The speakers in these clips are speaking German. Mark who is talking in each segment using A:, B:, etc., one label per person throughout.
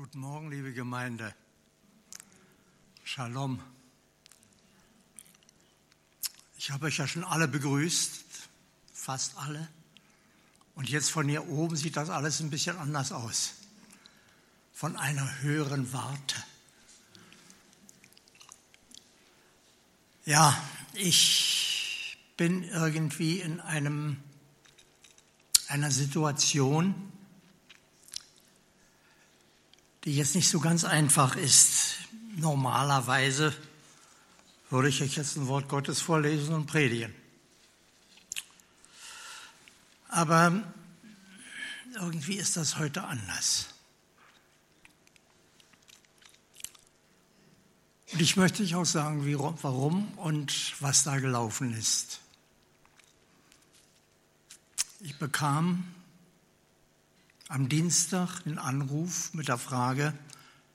A: Guten Morgen, liebe Gemeinde. Shalom. Ich habe euch ja schon alle begrüßt, fast alle. Und jetzt von hier oben sieht das alles ein bisschen anders aus. Von einer höheren Warte. Ja, ich bin irgendwie in einem, einer Situation, die jetzt nicht so ganz einfach ist. Normalerweise würde ich euch jetzt ein Wort Gottes vorlesen und predigen. Aber irgendwie ist das heute anders. Und ich möchte euch auch sagen, wie, warum und was da gelaufen ist. Ich bekam am Dienstag den Anruf mit der Frage,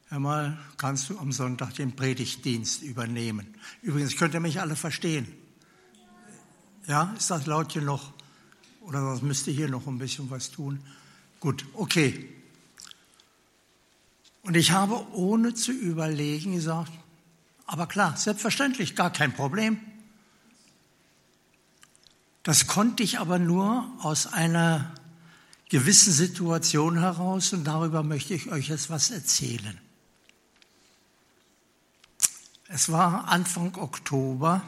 A: hör mal, kannst du am Sonntag den Predigtdienst übernehmen? Übrigens, könnt ihr mich alle verstehen? Ja, ist das laut genug? Oder was müsst ihr hier noch ein bisschen was tun? Gut, okay. Und ich habe ohne zu überlegen gesagt, aber klar, selbstverständlich, gar kein Problem. Das konnte ich aber nur aus einer gewissen Situation heraus und darüber möchte ich euch jetzt was erzählen. Es war Anfang Oktober,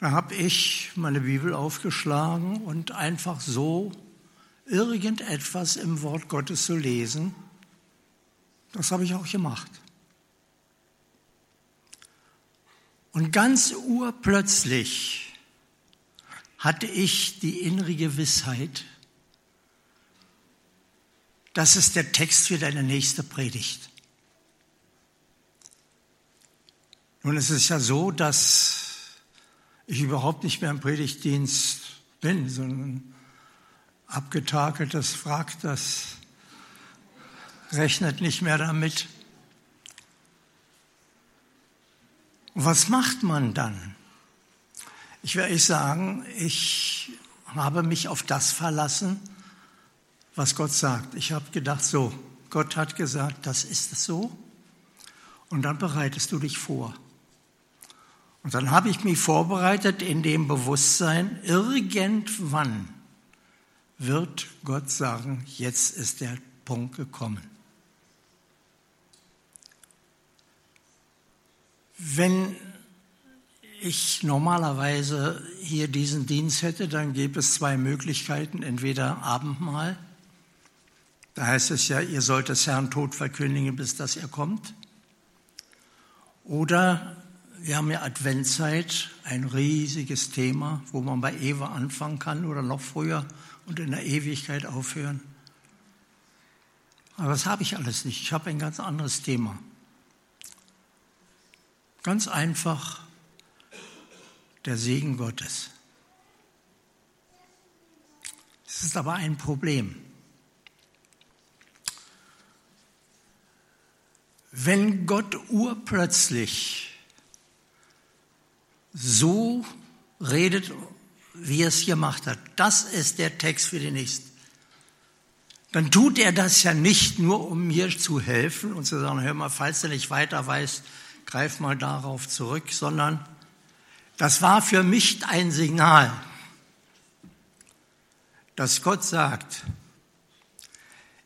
A: da habe ich meine Bibel aufgeschlagen und einfach so irgendetwas im Wort Gottes zu lesen, das habe ich auch gemacht. Und ganz urplötzlich hatte ich die innere Gewissheit, das ist der Text für deine nächste Predigt. Nun es ist ja so, dass ich überhaupt nicht mehr im Predigtdienst bin, sondern abgetakeltes fragt das, rechnet nicht mehr damit. was macht man dann? Ich werde sagen, ich habe mich auf das verlassen, was Gott sagt. Ich habe gedacht, so, Gott hat gesagt, das ist es so. Und dann bereitest du dich vor. Und dann habe ich mich vorbereitet in dem Bewusstsein, irgendwann wird Gott sagen, jetzt ist der Punkt gekommen. Wenn ich normalerweise hier diesen Dienst hätte, dann gäbe es zwei Möglichkeiten. Entweder Abendmahl, da heißt es ja, ihr sollt des Herrn Tod verkündigen, bis dass er kommt. Oder wir haben ja Adventzeit, ein riesiges Thema, wo man bei Eva anfangen kann oder noch früher und in der Ewigkeit aufhören. Aber das habe ich alles nicht. Ich habe ein ganz anderes Thema. Ganz einfach der Segen Gottes. Es ist aber ein Problem. Wenn Gott urplötzlich so redet, wie er es gemacht hat, das ist der Text für den nächsten, dann tut er das ja nicht nur, um mir zu helfen und zu sagen, hör mal, falls du nicht weiter weißt, greif mal darauf zurück, sondern das war für mich ein Signal, dass Gott sagt,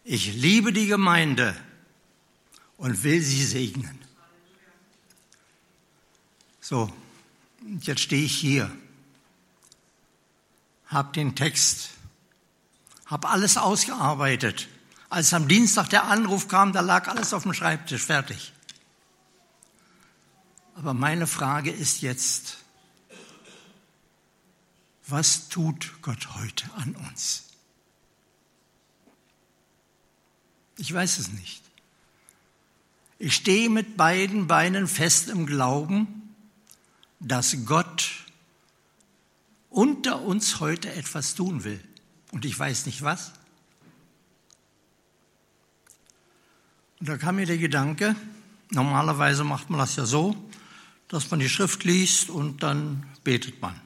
A: ich liebe die Gemeinde und will sie segnen. So, jetzt stehe ich hier, habe den Text, habe alles ausgearbeitet. Als am Dienstag der Anruf kam, da lag alles auf dem Schreibtisch fertig. Aber meine Frage ist jetzt, was tut Gott heute an uns? Ich weiß es nicht. Ich stehe mit beiden Beinen fest im Glauben, dass Gott unter uns heute etwas tun will. Und ich weiß nicht was. Und da kam mir der Gedanke, normalerweise macht man das ja so, dass man die Schrift liest und dann betet man.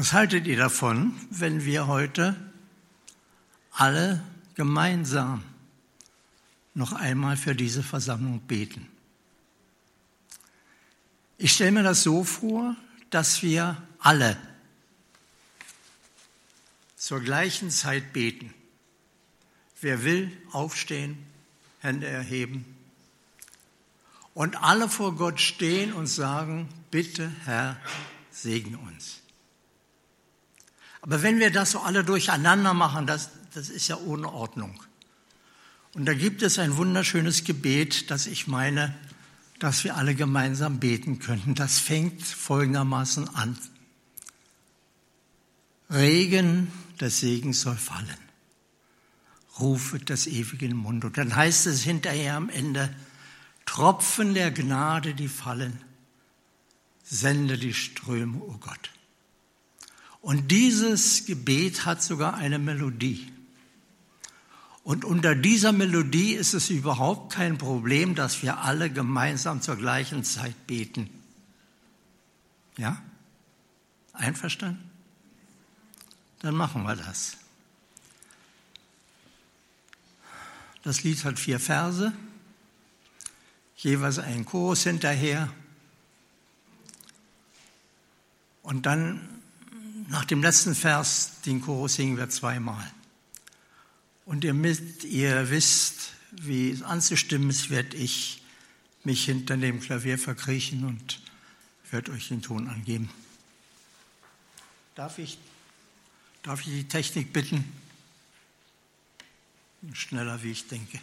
A: Was haltet ihr davon, wenn wir heute alle gemeinsam noch einmal für diese Versammlung beten. Ich stelle mir das so vor, dass wir alle zur gleichen Zeit beten. Wer will, aufstehen, Hände erheben und alle vor Gott stehen und sagen, bitte Herr, segne uns. Aber wenn wir das so alle durcheinander machen, das, das ist ja ohne Ordnung. Und da gibt es ein wunderschönes Gebet, das ich meine, dass wir alle gemeinsam beten könnten. Das fängt folgendermaßen an. Regen des Segens soll fallen. Rufet des ewigen Mund. Und dann heißt es hinterher am Ende, Tropfen der Gnade, die fallen, sende die Ströme, o oh Gott. Und dieses Gebet hat sogar eine Melodie. Und unter dieser Melodie ist es überhaupt kein Problem, dass wir alle gemeinsam zur gleichen Zeit beten. Ja? Einverstanden? Dann machen wir das. Das Lied hat vier Verse, jeweils einen Chorus hinterher. Und dann nach dem letzten Vers, den Chorus singen wir zweimal. Und damit ihr wisst, wie es anzustimmen ist, werde ich mich hinter dem Klavier verkriechen und werde euch den Ton angeben. Darf ich, darf ich die Technik bitten? Schneller, wie ich denke.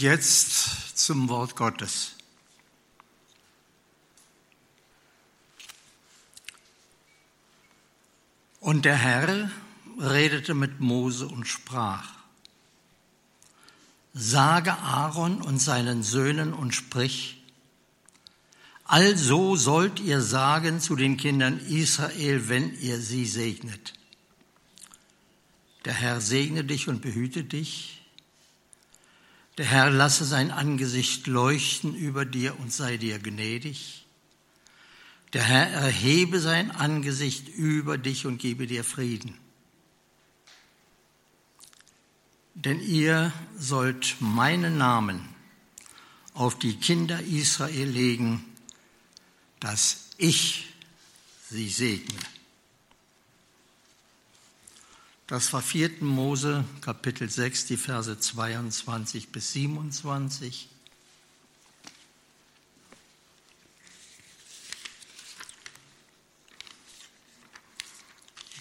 A: Jetzt zum Wort Gottes. Und der Herr redete mit Mose und sprach, sage Aaron und seinen Söhnen und sprich, also sollt ihr sagen zu den Kindern Israel, wenn ihr sie segnet. Der Herr segne dich und behüte dich. Der Herr lasse sein Angesicht leuchten über dir und sei dir gnädig. Der Herr erhebe sein Angesicht über dich und gebe dir Frieden. Denn ihr sollt meinen Namen auf die Kinder Israel legen, dass ich sie segne. Das war 4. Mose Kapitel 6, die Verse 22 bis 27.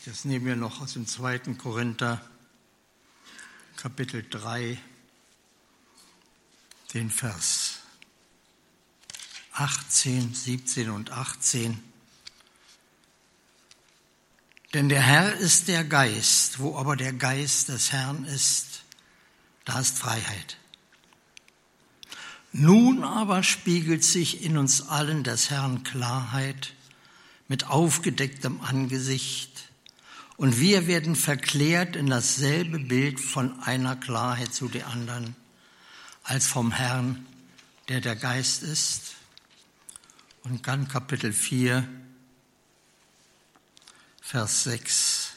A: Das nehmen wir noch aus dem 2. Korinther, Kapitel 3, den Vers 18, 17 und 18. Denn der Herr ist der Geist, wo aber der Geist des Herrn ist, da ist Freiheit. Nun aber spiegelt sich in uns allen des Herrn Klarheit mit aufgedecktem Angesicht und wir werden verklärt in dasselbe Bild von einer Klarheit zu der anderen, als vom Herrn, der der Geist ist. Und dann Kapitel 4, Vers 6.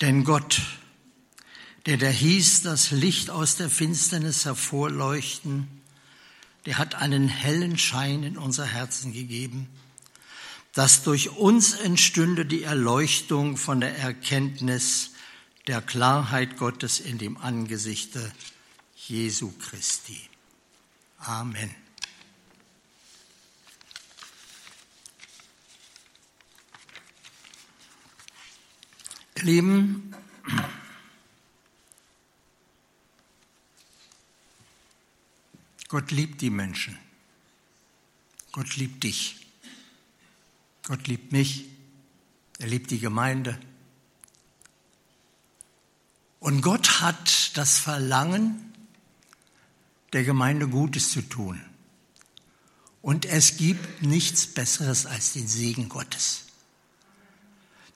A: Denn Gott, der da hieß, das Licht aus der Finsternis hervorleuchten, der hat einen hellen Schein in unser Herzen gegeben dass durch uns entstünde die Erleuchtung von der Erkenntnis der Klarheit Gottes in dem Angesichte Jesu Christi. Amen. Lieben, Gott liebt die Menschen. Gott liebt dich. Gott liebt mich, er liebt die Gemeinde. Und Gott hat das Verlangen, der Gemeinde Gutes zu tun. Und es gibt nichts Besseres als den Segen Gottes.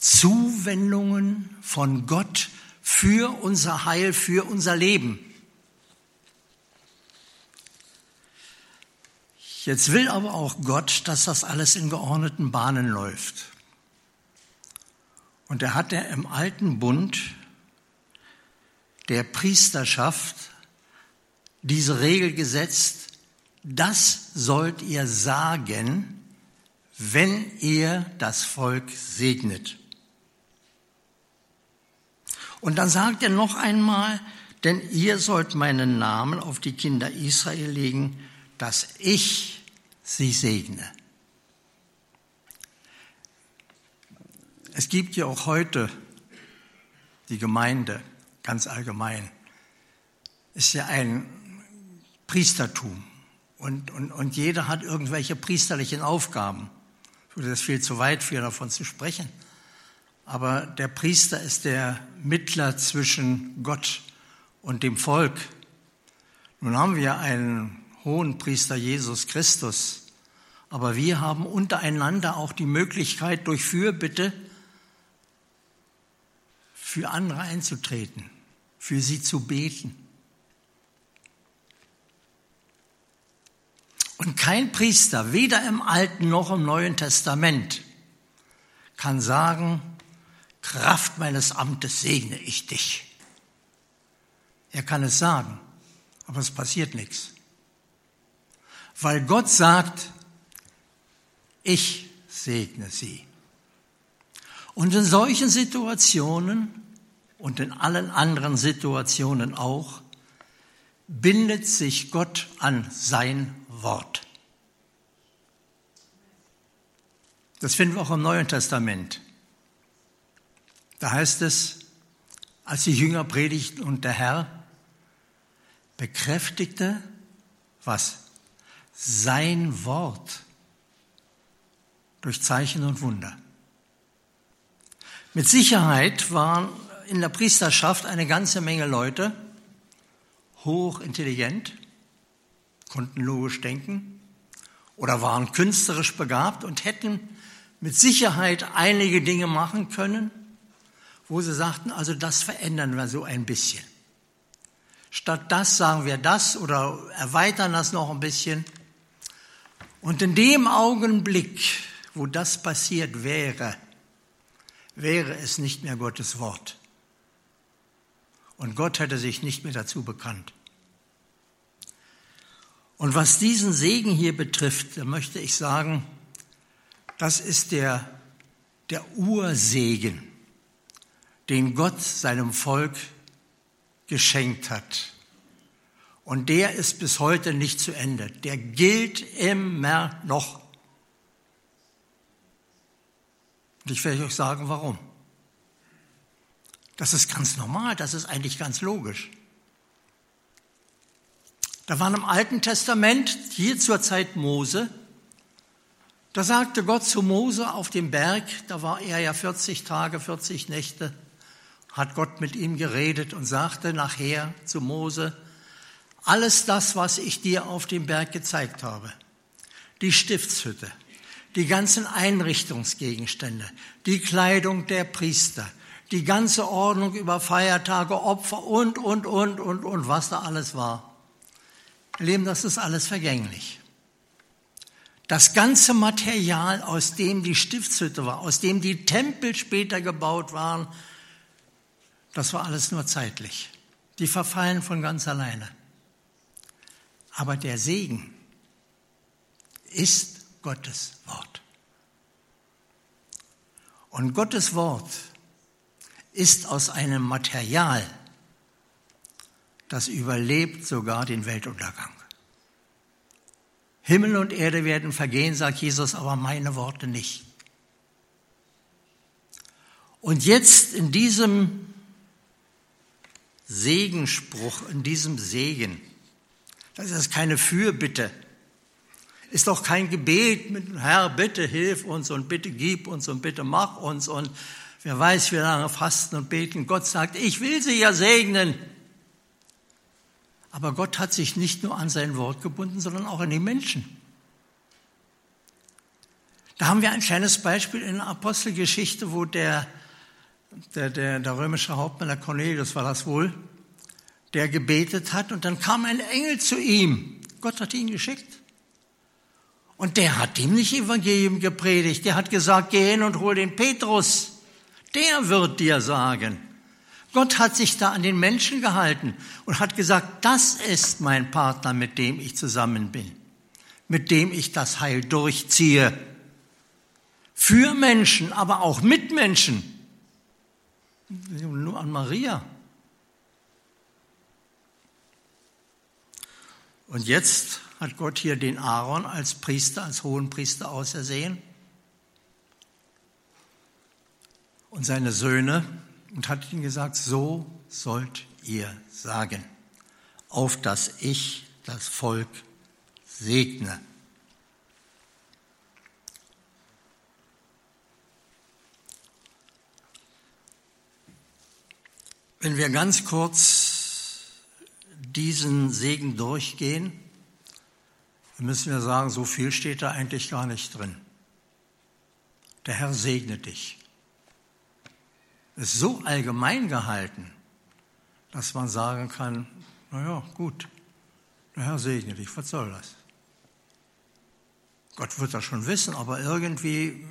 A: Zuwendungen von Gott für unser Heil, für unser Leben. Jetzt will aber auch Gott, dass das alles in geordneten Bahnen läuft. Und er hat er im alten Bund der Priesterschaft diese Regel gesetzt, das sollt ihr sagen, wenn ihr das Volk segnet. Und dann sagt er noch einmal, denn ihr sollt meinen Namen auf die Kinder Israel legen, dass ich sie segne. Es gibt ja auch heute die Gemeinde ganz allgemein. Ist ja ein Priestertum und, und, und jeder hat irgendwelche priesterlichen Aufgaben. Das viel zu weit führen, davon zu sprechen. Aber der Priester ist der Mittler zwischen Gott und dem Volk. Nun haben wir einen hohen Priester Jesus Christus. Aber wir haben untereinander auch die Möglichkeit, durch Fürbitte für andere einzutreten, für sie zu beten. Und kein Priester, weder im Alten noch im Neuen Testament, kann sagen, Kraft meines Amtes segne ich dich. Er kann es sagen, aber es passiert nichts weil Gott sagt, ich segne sie. Und in solchen Situationen und in allen anderen Situationen auch, bindet sich Gott an sein Wort. Das finden wir auch im Neuen Testament. Da heißt es, als die Jünger predigten und der Herr, bekräftigte was? Sein Wort durch Zeichen und Wunder. Mit Sicherheit waren in der Priesterschaft eine ganze Menge Leute, hochintelligent, konnten logisch denken oder waren künstlerisch begabt und hätten mit Sicherheit einige Dinge machen können, wo sie sagten, also das verändern wir so ein bisschen. Statt das sagen wir das oder erweitern das noch ein bisschen. Und in dem Augenblick, wo das passiert wäre, wäre es nicht mehr Gottes Wort. Und Gott hätte sich nicht mehr dazu bekannt. Und was diesen Segen hier betrifft, da möchte ich sagen, das ist der, der Ursegen, den Gott seinem Volk geschenkt hat. Und der ist bis heute nicht zu Ende. Der gilt immer noch. Und ich werde euch sagen, warum. Das ist ganz normal, das ist eigentlich ganz logisch. Da waren im Alten Testament, hier zur Zeit Mose, da sagte Gott zu Mose auf dem Berg, da war er ja 40 Tage, 40 Nächte, hat Gott mit ihm geredet und sagte nachher zu Mose, alles das, was ich dir auf dem Berg gezeigt habe, die Stiftshütte, die ganzen Einrichtungsgegenstände, die Kleidung der Priester, die ganze Ordnung über Feiertage, Opfer und, und, und, und, und, was da alles war. Leben, das ist alles vergänglich. Das ganze Material, aus dem die Stiftshütte war, aus dem die Tempel später gebaut waren, das war alles nur zeitlich. Die verfallen von ganz alleine. Aber der Segen ist Gottes Wort. Und Gottes Wort ist aus einem Material, das überlebt sogar den Weltuntergang. Himmel und Erde werden vergehen, sagt Jesus, aber meine Worte nicht. Und jetzt in diesem Segenspruch, in diesem Segen, das ist keine Fürbitte, ist doch kein Gebet mit Herr, bitte hilf uns und bitte gib uns und bitte mach uns und wer weiß, wie lange fasten und beten. Gott sagt, ich will sie ja segnen. Aber Gott hat sich nicht nur an sein Wort gebunden, sondern auch an die Menschen. Da haben wir ein kleines Beispiel in der Apostelgeschichte, wo der, der, der, der römische Hauptmann, der Cornelius war das wohl, der gebetet hat und dann kam ein Engel zu ihm. Gott hat ihn geschickt. Und der hat ihm nicht Evangelium gepredigt. Der hat gesagt, geh hin und hol den Petrus. Der wird dir sagen. Gott hat sich da an den Menschen gehalten und hat gesagt, das ist mein Partner, mit dem ich zusammen bin, mit dem ich das Heil durchziehe. Für Menschen, aber auch mit Menschen. Nur an Maria. Und jetzt hat Gott hier den Aaron als Priester, als Hohenpriester ausersehen und seine Söhne und hat ihnen gesagt, so sollt ihr sagen, auf dass ich das Volk segne. Wenn wir ganz kurz diesen Segen durchgehen, müssen wir sagen, so viel steht da eigentlich gar nicht drin. Der Herr segne dich ist so allgemein gehalten, dass man sagen kann, naja, gut, der Herr segne dich, was soll das? Gott wird das schon wissen, aber irgendwie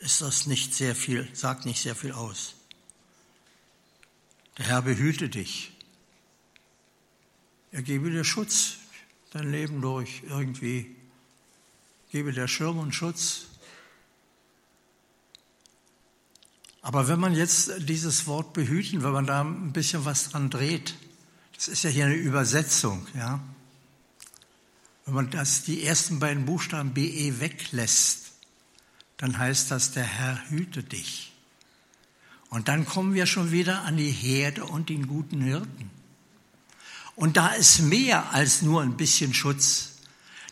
A: ist das nicht sehr viel, sagt nicht sehr viel aus. Der Herr behüte dich. Er gebe dir Schutz, dein Leben durch, irgendwie. Gebe dir Schirm und Schutz. Aber wenn man jetzt dieses Wort behüten, wenn man da ein bisschen was dran dreht, das ist ja hier eine Übersetzung, ja. Wenn man das, die ersten beiden Buchstaben BE weglässt, dann heißt das, der Herr hüte dich. Und dann kommen wir schon wieder an die Herde und den guten Hirten. Und da ist mehr als nur ein bisschen Schutz.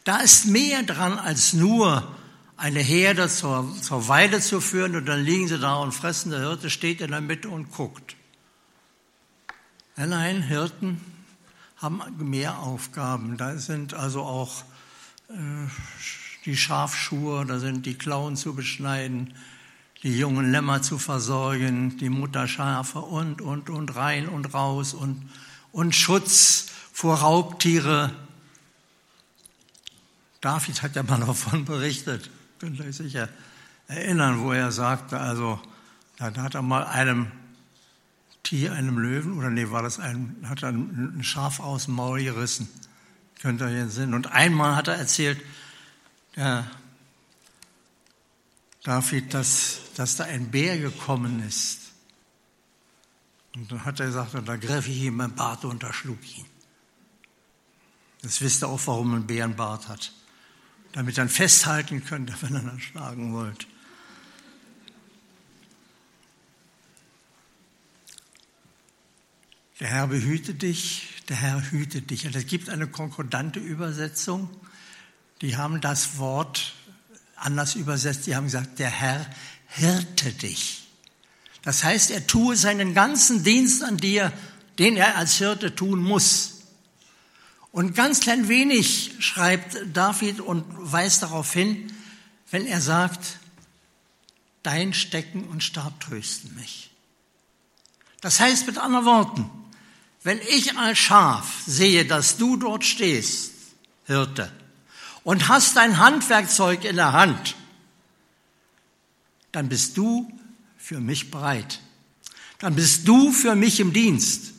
A: Da ist mehr dran als nur eine Herde zur, zur Weide zu führen und dann liegen sie da und fressen. Der Hirte steht in der Mitte und guckt. Nein, Hirten haben mehr Aufgaben. Da sind also auch äh, die Schafschuhe, da sind die Klauen zu beschneiden, die jungen Lämmer zu versorgen, die Mutterschafe und, und, und rein und raus und, und Schutz vor Raubtiere. David hat ja mal davon berichtet, könnt ihr euch sicher erinnern, wo er sagte, also, da hat er mal einem Tier, einem Löwen, oder nee, war das ein, hat er ein Schaf aus dem Maul gerissen. Könnt ihr jetzt sehen. Und einmal hat er erzählt, der David, dass, dass da ein Bär gekommen ist. Und dann hat er gesagt, da griff ich ihm mein Bart und erschlug ihn. Das wisst ihr auch, warum ein Bär einen Bart hat. Damit er ihn festhalten könnte, wenn er dann schlagen wollte. Der Herr behüte dich, der Herr hüte dich. Und es gibt eine konkordante Übersetzung. Die haben das Wort anders übersetzt. Die haben gesagt, der Herr hirte dich. Das heißt, er tue seinen ganzen Dienst an dir, den er als Hirte tun muss. Und ganz klein wenig schreibt David und weist darauf hin, wenn er sagt, dein Stecken und Stab trösten mich. Das heißt mit anderen Worten, wenn ich als Schaf sehe, dass du dort stehst, Hirte, und hast dein Handwerkzeug in der Hand, dann bist du für mich bereit. Dann bist du für mich im Dienst.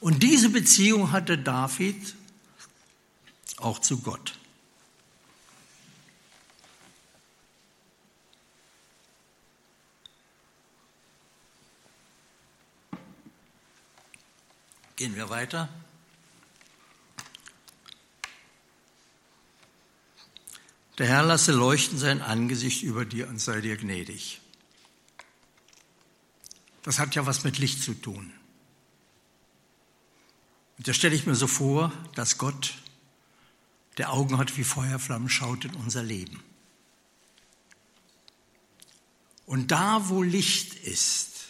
A: Und diese Beziehung hatte David auch zu Gott. Gehen wir weiter. Der Herr lasse leuchten sein Angesicht über dir und sei dir gnädig. Das hat ja was mit Licht zu tun. Und da stelle ich mir so vor, dass Gott, der Augen hat wie Feuerflammen, schaut in unser Leben. Und da, wo Licht ist,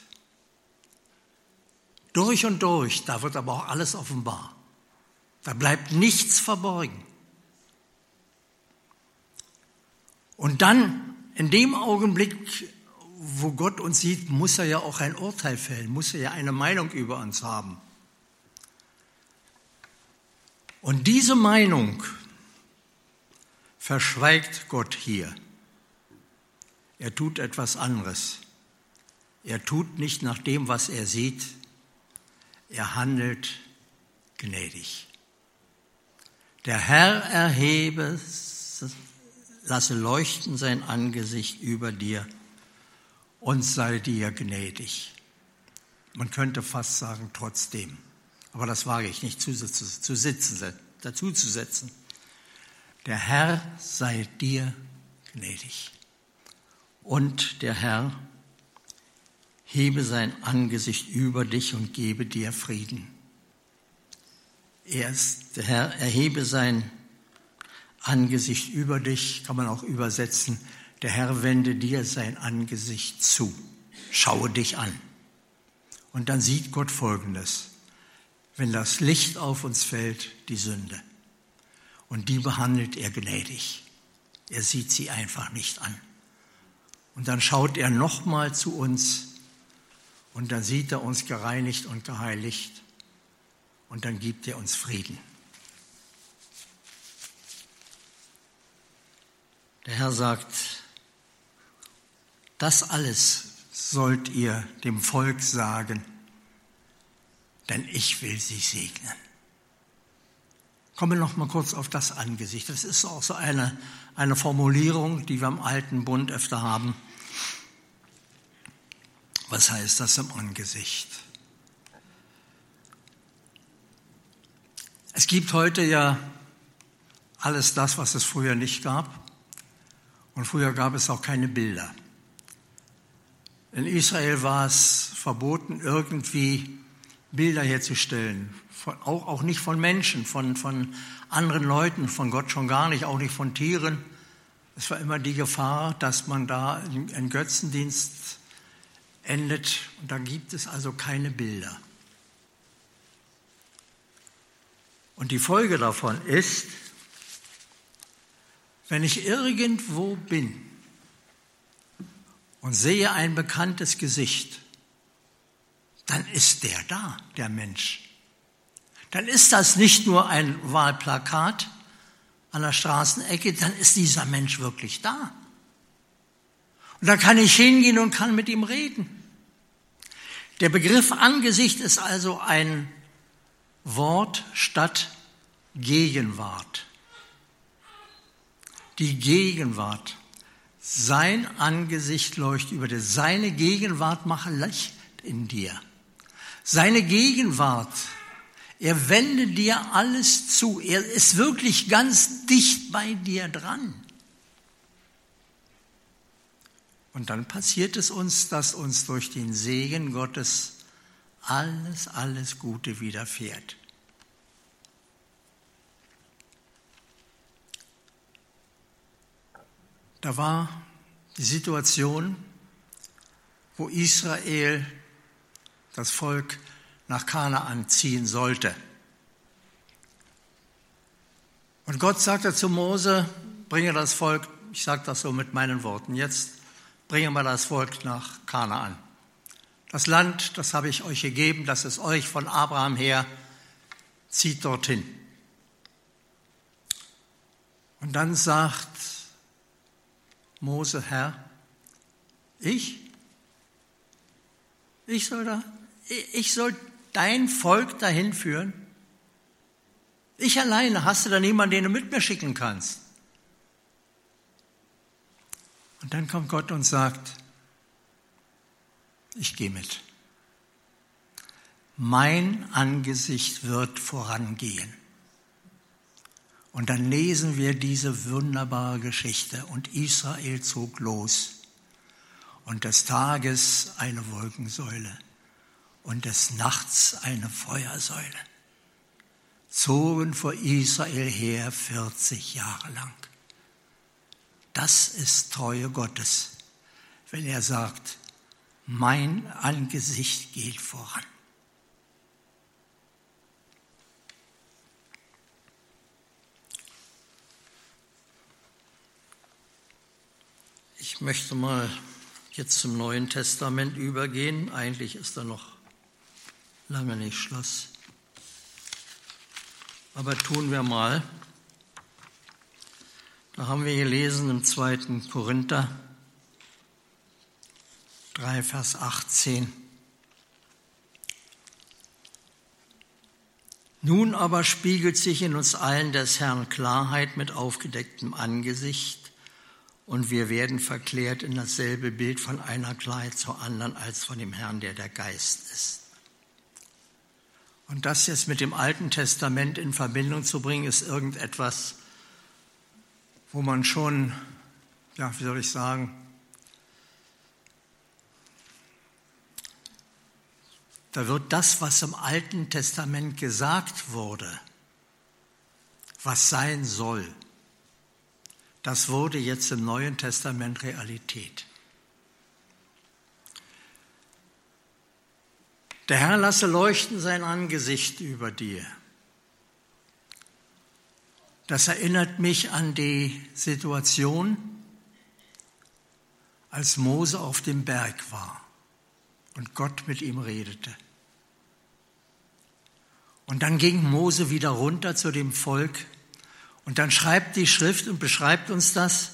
A: durch und durch, da wird aber auch alles offenbar. Da bleibt nichts verborgen. Und dann, in dem Augenblick, wo Gott uns sieht, muss er ja auch ein Urteil fällen, muss er ja eine Meinung über uns haben. Und diese Meinung verschweigt Gott hier. Er tut etwas anderes. Er tut nicht nach dem, was er sieht, er handelt gnädig. Der Herr erhebe, lasse leuchten sein Angesicht über dir und sei dir gnädig. Man könnte fast sagen, trotzdem. Aber das wage ich nicht zu, zu sitzen, dazu zu setzen. Der Herr sei dir gnädig. Und der Herr hebe sein Angesicht über dich und gebe dir Frieden. Er ist, der Herr erhebe sein Angesicht über dich, kann man auch übersetzen, der Herr wende dir sein Angesicht zu, schaue dich an. Und dann sieht Gott Folgendes, wenn das Licht auf uns fällt, die Sünde. Und die behandelt er gnädig. Er sieht sie einfach nicht an. Und dann schaut er nochmal zu uns und dann sieht er uns gereinigt und geheiligt und dann gibt er uns Frieden. Der Herr sagt, das alles sollt ihr dem Volk sagen, denn ich will sie segnen. Kommen wir noch mal kurz auf das Angesicht. Das ist auch so eine, eine Formulierung, die wir im Alten Bund öfter haben. Was heißt das im Angesicht? Es gibt heute ja alles das, was es früher nicht gab. Und früher gab es auch keine Bilder. In Israel war es verboten, irgendwie Bilder herzustellen von, auch, auch nicht von Menschen, von, von anderen Leuten, von Gott schon gar nicht, auch nicht von Tieren. Es war immer die Gefahr, dass man da in Götzendienst endet und da gibt es also keine Bilder. Und die Folge davon ist, wenn ich irgendwo bin und sehe ein bekanntes Gesicht, dann ist der da, der Mensch. Dann ist das nicht nur ein Wahlplakat an der Straßenecke, dann ist dieser Mensch wirklich da. Und da kann ich hingehen und kann mit ihm reden. Der Begriff Angesicht ist also ein Wort statt Gegenwart. Die Gegenwart. Sein Angesicht leuchtet über dir. Seine Gegenwart mache Licht in dir. Seine Gegenwart, er wendet dir alles zu. Er ist wirklich ganz dicht bei dir dran. Und dann passiert es uns, dass uns durch den Segen Gottes alles, alles Gute widerfährt. Da war die Situation, wo Israel das Volk nach Kanaan ziehen sollte. Und Gott sagte zu Mose, bringe das Volk, ich sage das so mit meinen Worten jetzt, bringe mal das Volk nach Kanaan. Das Land, das habe ich euch gegeben, das ist euch von Abraham her, zieht dorthin. Und dann sagt Mose, Herr, ich? Ich soll da, ich soll dein Volk dahin führen? Ich alleine, hast du da niemanden, den du mit mir schicken kannst? Und dann kommt Gott und sagt, ich gehe mit. Mein Angesicht wird vorangehen. Und dann lesen wir diese wunderbare Geschichte. Und Israel zog los. Und des Tages eine Wolkensäule und des Nachts eine Feuersäule. Zogen vor Israel her 40 Jahre lang. Das ist Treue Gottes, wenn er sagt, mein Angesicht geht voran. Ich möchte mal jetzt zum Neuen Testament übergehen. Eigentlich ist da noch lange nicht Schluss. Aber tun wir mal. Da haben wir gelesen im zweiten Korinther 3, Vers 18. Nun aber spiegelt sich in uns allen des Herrn Klarheit mit aufgedecktem Angesicht und wir werden verklärt in dasselbe Bild von einer Klarheit zur anderen als von dem Herrn, der der Geist ist. Und das jetzt mit dem Alten Testament in Verbindung zu bringen, ist irgendetwas, wo man schon, ja, wie soll ich sagen, da wird das, was im Alten Testament gesagt wurde, was sein soll, das wurde jetzt im Neuen Testament Realität. Der Herr lasse leuchten sein Angesicht über dir. Das erinnert mich an die Situation, als Mose auf dem Berg war und Gott mit ihm redete. Und dann ging Mose wieder runter zu dem Volk und dann schreibt die Schrift und beschreibt uns das,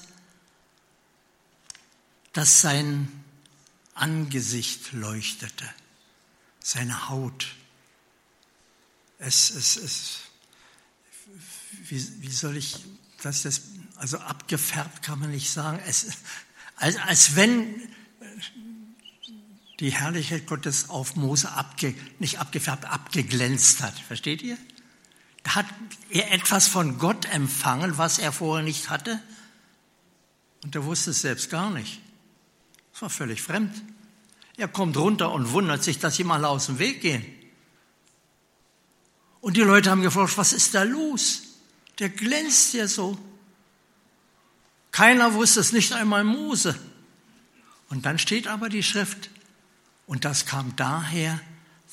A: dass sein Angesicht leuchtete, seine Haut. Es, es, es, wie, wie soll ich das jetzt, also abgefärbt kann man nicht sagen, es, als, als wenn die Herrlichkeit Gottes auf Mose abge, nicht abgefärbt, abgeglänzt hat. Versteht ihr? Hat er etwas von Gott empfangen, was er vorher nicht hatte? Und er wusste es selbst gar nicht. Es war völlig fremd. Er kommt runter und wundert sich, dass ihm alle aus dem Weg gehen. Und die Leute haben gefragt, was ist da los? Der glänzt ja so. Keiner wusste es, nicht einmal Mose. Und dann steht aber die Schrift, und das kam daher,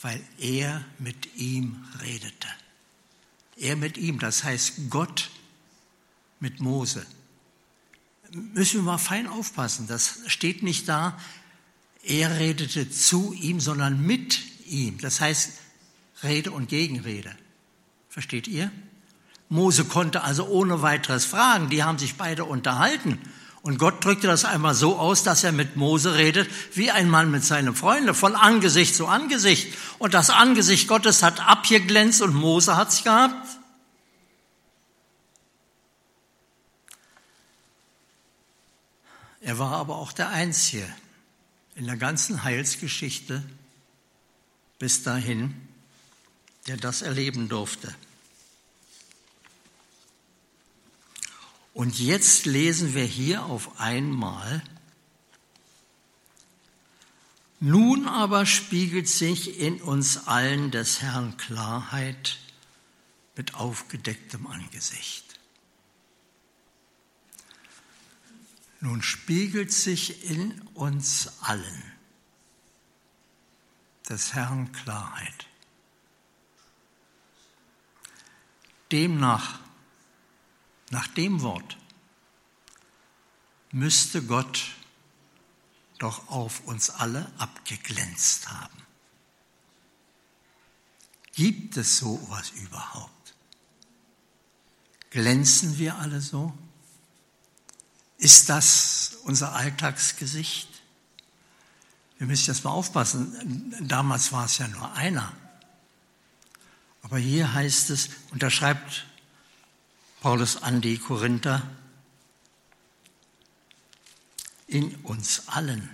A: weil er mit ihm redete. Er mit ihm, das heißt Gott mit Mose. Müssen wir mal fein aufpassen, das steht nicht da, er redete zu ihm, sondern mit ihm. Das heißt Rede und Gegenrede. Versteht ihr? Mose konnte also ohne weiteres fragen, die haben sich beide unterhalten. Und Gott drückte das einmal so aus, dass er mit Mose redet, wie ein Mann mit seinen Freunden, von Angesicht zu Angesicht. Und das Angesicht Gottes hat abgeglänzt und Mose hat's gehabt. Er war aber auch der Einzige in der ganzen Heilsgeschichte bis dahin, der das erleben durfte. Und jetzt lesen wir hier auf einmal, nun aber spiegelt sich in uns allen des Herrn Klarheit mit aufgedecktem Angesicht. Nun spiegelt sich in uns allen des Herrn Klarheit. Demnach nach dem Wort müsste Gott doch auf uns alle abgeglänzt haben. Gibt es so was überhaupt? Glänzen wir alle so? Ist das unser Alltagsgesicht? Wir müssen jetzt mal aufpassen. Damals war es ja nur einer. Aber hier heißt es, und da schreibt Paulus an die Korinther, in uns allen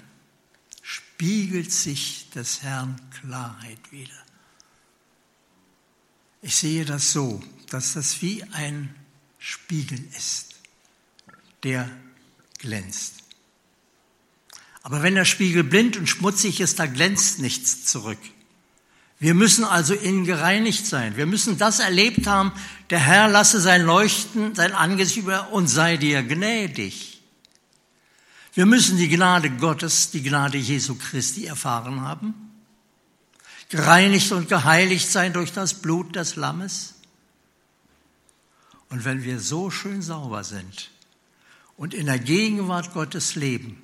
A: spiegelt sich des Herrn Klarheit wieder. Ich sehe das so, dass das wie ein Spiegel ist, der glänzt. Aber wenn der Spiegel blind und schmutzig ist, da glänzt nichts zurück. Wir müssen also innen gereinigt sein. Wir müssen das erlebt haben, der Herr lasse sein Leuchten, sein Angesicht über uns sei dir gnädig. Wir müssen die Gnade Gottes, die Gnade Jesu Christi erfahren haben, gereinigt und geheiligt sein durch das Blut des Lammes. Und wenn wir so schön sauber sind und in der Gegenwart Gottes leben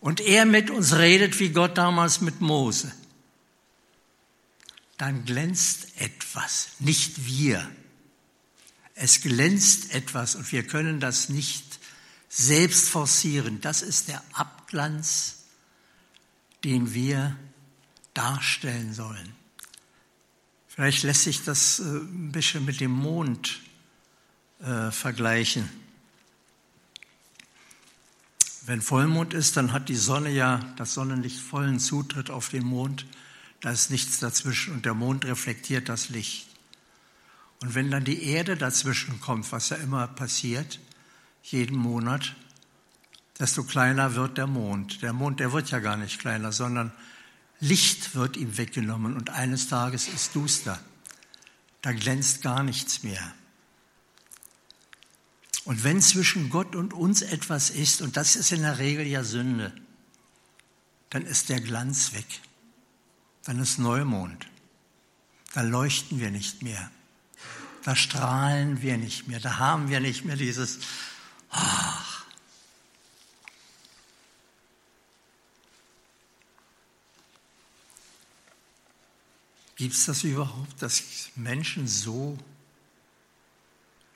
A: und er mit uns redet, wie Gott damals mit Mose, dann glänzt etwas, nicht wir. Es glänzt etwas und wir können das nicht selbst forcieren. Das ist der Abglanz, den wir darstellen sollen. Vielleicht lässt sich das äh, ein bisschen mit dem Mond äh, vergleichen. Wenn Vollmond ist, dann hat die Sonne ja das Sonnenlicht vollen Zutritt auf den Mond da ist nichts dazwischen und der Mond reflektiert das Licht. Und wenn dann die Erde dazwischen kommt, was ja immer passiert, jeden Monat, desto kleiner wird der Mond. Der Mond, der wird ja gar nicht kleiner, sondern Licht wird ihm weggenommen und eines Tages ist duster. Da glänzt gar nichts mehr. Und wenn zwischen Gott und uns etwas ist, und das ist in der Regel ja Sünde, dann ist der Glanz weg dann ist Neumond. Da leuchten wir nicht mehr. Da strahlen wir nicht mehr. Da haben wir nicht mehr dieses, ach. Gibt es das überhaupt, dass Menschen so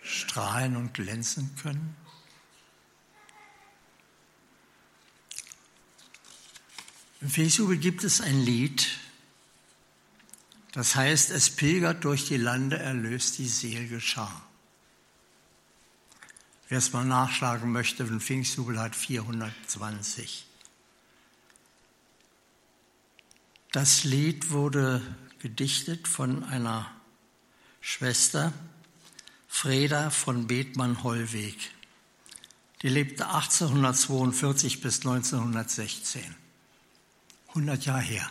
A: strahlen und glänzen können? Im Pfingstjubel gibt es ein Lied, das heißt, es pilgert durch die Lande, erlöst die selige Schar. Wer es mal nachschlagen möchte, den Pfingstjubel hat 420. Das Lied wurde gedichtet von einer Schwester, Freda von Bethmann-Hollweg. Die lebte 1842 bis 1916. 100 Jahre her.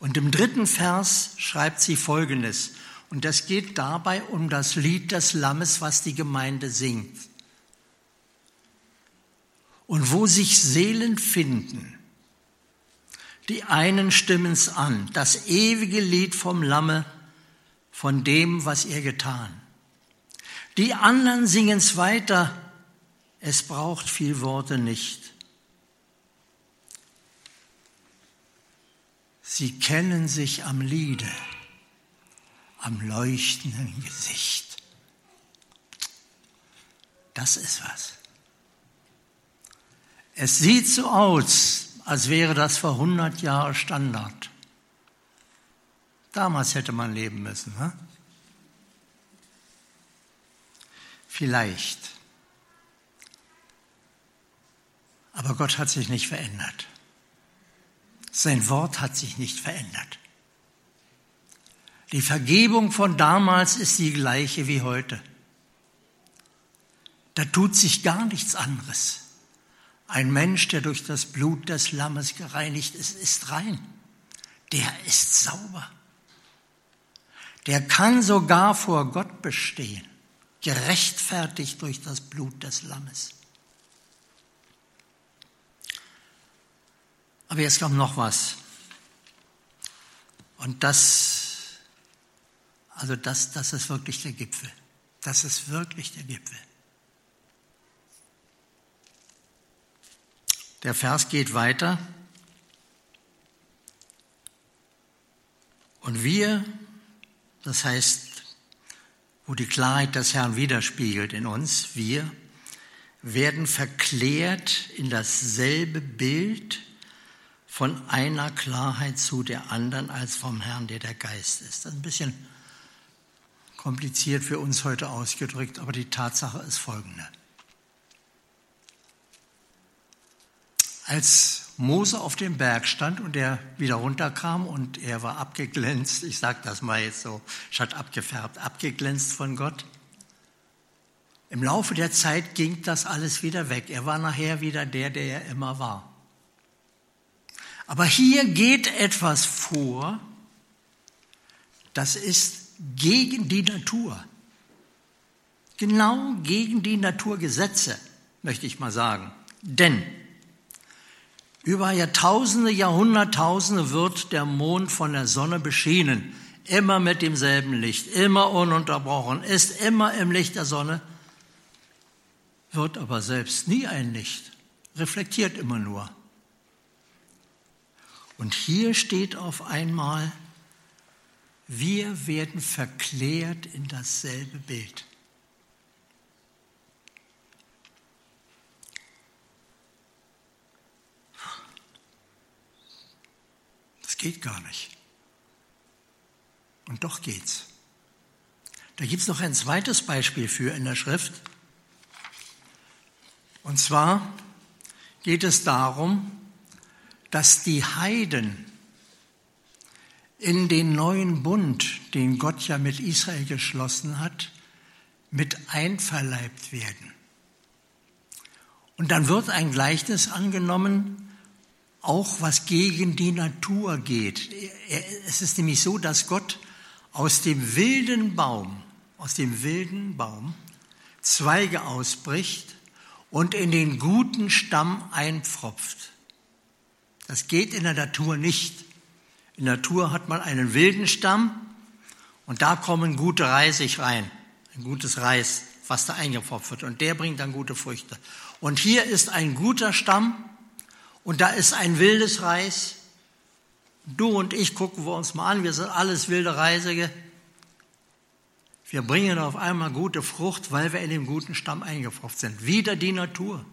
A: Und im dritten Vers schreibt sie Folgendes. Und das geht dabei um das Lied des Lammes, was die Gemeinde singt. Und wo sich Seelen finden, die einen stimmen's an, das ewige Lied vom Lamme, von dem, was er getan. Die anderen singen's weiter, es braucht viel Worte nicht. Sie kennen sich am Liede, am leuchtenden Gesicht. Das ist was. Es sieht so aus, als wäre das vor 100 Jahren Standard. Damals hätte man leben müssen. Ne? Vielleicht. Aber Gott hat sich nicht verändert. Sein Wort hat sich nicht verändert. Die Vergebung von damals ist die gleiche wie heute. Da tut sich gar nichts anderes. Ein Mensch, der durch das Blut des Lammes gereinigt ist, ist rein. Der ist sauber. Der kann sogar vor Gott bestehen, gerechtfertigt durch das Blut des Lammes. Aber jetzt kommt noch was. Und das, also das, das ist wirklich der Gipfel. Das ist wirklich der Gipfel. Der Vers geht weiter. Und wir, das heißt, wo die Klarheit des Herrn widerspiegelt in uns, wir werden verklärt in dasselbe Bild von einer Klarheit zu der anderen als vom Herrn, der der Geist ist. Das ist ein bisschen kompliziert für uns heute ausgedrückt, aber die Tatsache ist folgende. Als Mose auf dem Berg stand und er wieder runterkam und er war abgeglänzt, ich sage das mal jetzt so, statt abgefärbt, abgeglänzt von Gott. Im Laufe der Zeit ging das alles wieder weg. Er war nachher wieder der, der er immer war. Aber hier geht etwas vor, das ist gegen die Natur. Genau gegen die Naturgesetze, möchte ich mal sagen. Denn über Jahrtausende, Jahrhunderttausende wird der Mond von der Sonne beschienen, immer mit demselben Licht, immer ununterbrochen, ist immer im Licht der Sonne, wird aber selbst nie ein Licht, reflektiert immer nur. Und hier steht auf einmal, wir werden verklärt in dasselbe Bild. geht gar nicht. Und doch geht's. Da gibt es noch ein zweites Beispiel für in der Schrift. Und zwar geht es darum, dass die Heiden in den neuen Bund, den Gott ja mit Israel geschlossen hat, mit einverleibt werden. Und dann wird ein Gleichnis angenommen, auch was gegen die Natur geht. Es ist nämlich so, dass Gott aus dem wilden Baum, aus dem wilden Baum Zweige ausbricht und in den guten Stamm einpfropft. Das geht in der Natur nicht. In der Natur hat man einen wilden Stamm und da kommen gute Reisig rein, ein gutes Reis, was da eingepfropft wird und der bringt dann gute Früchte. Und hier ist ein guter Stamm und da ist ein wildes Reis. Du und ich gucken wir uns mal an, wir sind alles wilde Reisige. Wir bringen auf einmal gute Frucht, weil wir in dem guten Stamm eingepfropft sind. Wieder die Natur.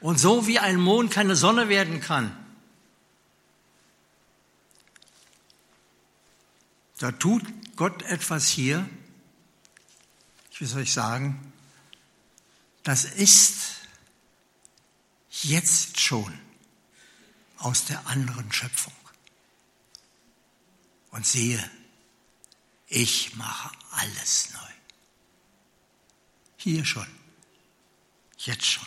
A: Und so wie ein Mond keine Sonne werden kann, da tut Gott etwas hier, ich will es euch sagen, das ist jetzt schon aus der anderen Schöpfung. Und siehe, ich mache alles neu. Hier schon, jetzt schon.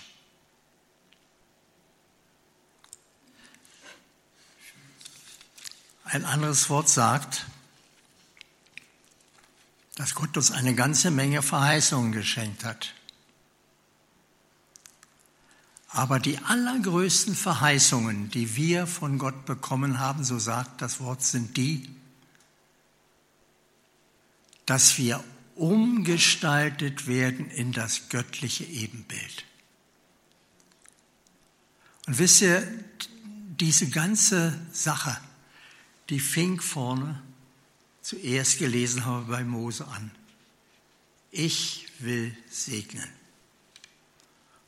A: Ein anderes Wort sagt, dass Gott uns eine ganze Menge Verheißungen geschenkt hat. Aber die allergrößten Verheißungen, die wir von Gott bekommen haben, so sagt das Wort, sind die, dass wir umgestaltet werden in das göttliche Ebenbild. Und wisst ihr, diese ganze Sache, die fing vorne, zuerst gelesen habe bei Mose an. Ich will segnen.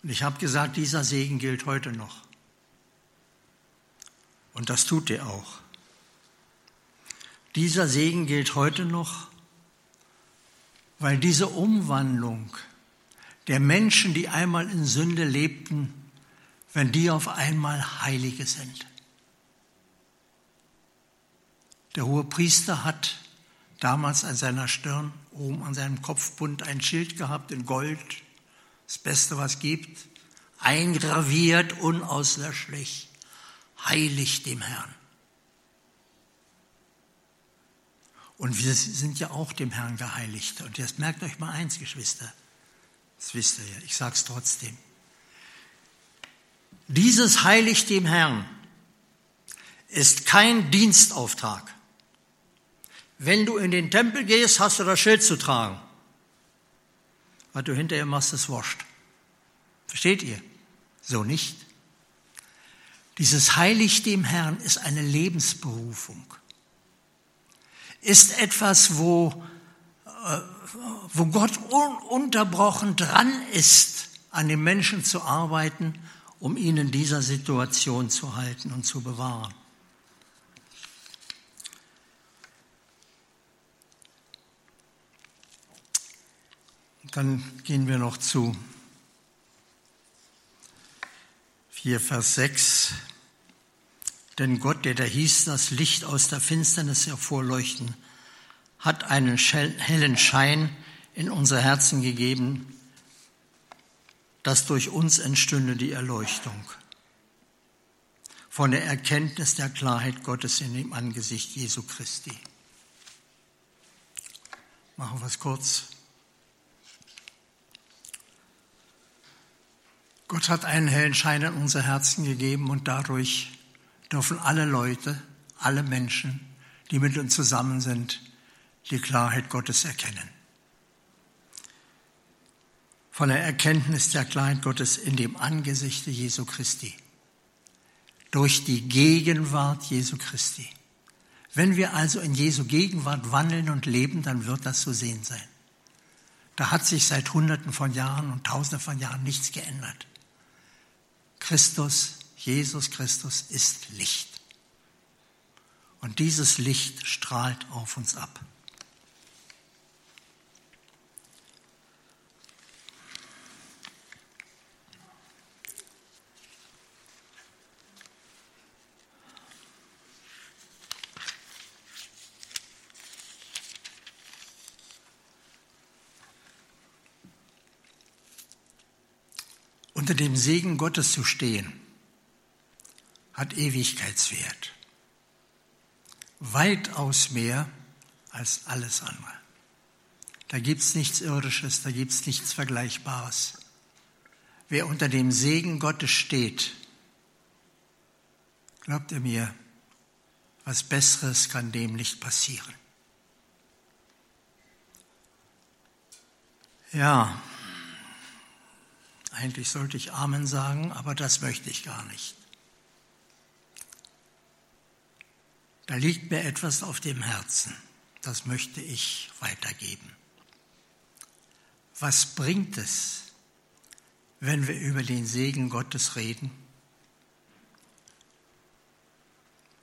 A: Und ich habe gesagt, dieser Segen gilt heute noch. Und das tut er auch. Dieser Segen gilt heute noch, weil diese Umwandlung der Menschen, die einmal in Sünde lebten, wenn die auf einmal Heilige sind. Der hohe Priester hat damals an seiner Stirn, oben an seinem Kopfbund ein Schild gehabt in Gold, das Beste, was gibt, eingraviert, unauslöschlich, heilig dem Herrn. Und wir sind ja auch dem Herrn geheiligt. Und jetzt merkt euch mal eins, Geschwister. Das wisst ihr ja, ich sage es trotzdem. Dieses Heilig dem Herrn ist kein Dienstauftrag. Wenn du in den Tempel gehst, hast du das Schild zu tragen. Was du hinterher machst, ist wurscht. Versteht ihr? So nicht. Dieses Heilig dem Herrn ist eine Lebensberufung. Ist etwas, wo, äh, wo Gott ununterbrochen dran ist, an den Menschen zu arbeiten um ihn in dieser Situation zu halten und zu bewahren. Dann gehen wir noch zu 4, Vers 6. Denn Gott, der da hieß, das Licht aus der Finsternis hervorleuchten, hat einen hellen Schein in unsere Herzen gegeben, dass durch uns entstünde die Erleuchtung von der Erkenntnis der Klarheit Gottes in dem Angesicht Jesu Christi. Machen wir es kurz. Gott hat einen hellen Schein in unser Herzen gegeben und dadurch dürfen alle Leute, alle Menschen, die mit uns zusammen sind, die Klarheit Gottes erkennen von der Erkenntnis der Klarheit Gottes in dem Angesichte Jesu Christi. Durch die Gegenwart Jesu Christi. Wenn wir also in Jesu Gegenwart wandeln und leben, dann wird das zu sehen sein. Da hat sich seit Hunderten von Jahren und Tausenden von Jahren nichts geändert. Christus, Jesus Christus ist Licht. Und dieses Licht strahlt auf uns ab. Unter dem Segen Gottes zu stehen, hat Ewigkeitswert. Weitaus mehr als alles andere. Da gibt es nichts Irdisches, da gibt es nichts Vergleichbares. Wer unter dem Segen Gottes steht, glaubt ihr mir, was Besseres kann dem nicht passieren. Ja, eigentlich sollte ich Amen sagen, aber das möchte ich gar nicht. Da liegt mir etwas auf dem Herzen. Das möchte ich weitergeben. Was bringt es, wenn wir über den Segen Gottes reden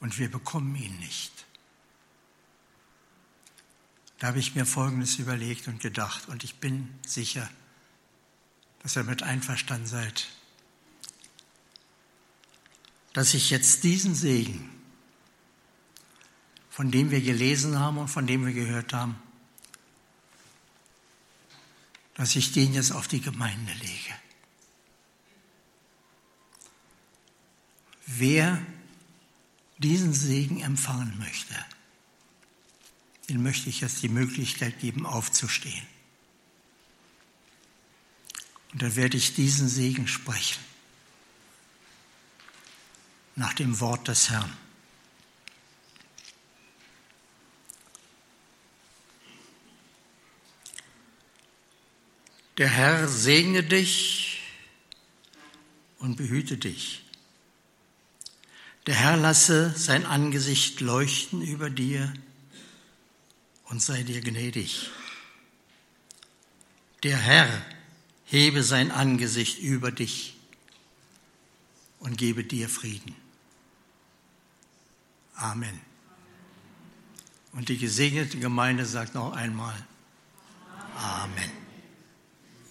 A: und wir bekommen ihn nicht? Da habe ich mir Folgendes überlegt und gedacht und ich bin sicher, dass ihr mit einverstanden seid, dass ich jetzt diesen Segen, von dem wir gelesen haben und von dem wir gehört haben, dass ich den jetzt auf die Gemeinde lege. Wer diesen Segen empfangen möchte, den möchte ich jetzt die Möglichkeit geben, aufzustehen. Und dann werde ich diesen Segen sprechen, nach dem Wort des Herrn. Der Herr segne dich und behüte dich. Der Herr lasse sein Angesicht leuchten über dir und sei dir gnädig. Der Herr hebe sein Angesicht über dich und gebe dir Frieden. Amen. Und die gesegnete Gemeinde sagt noch einmal Amen.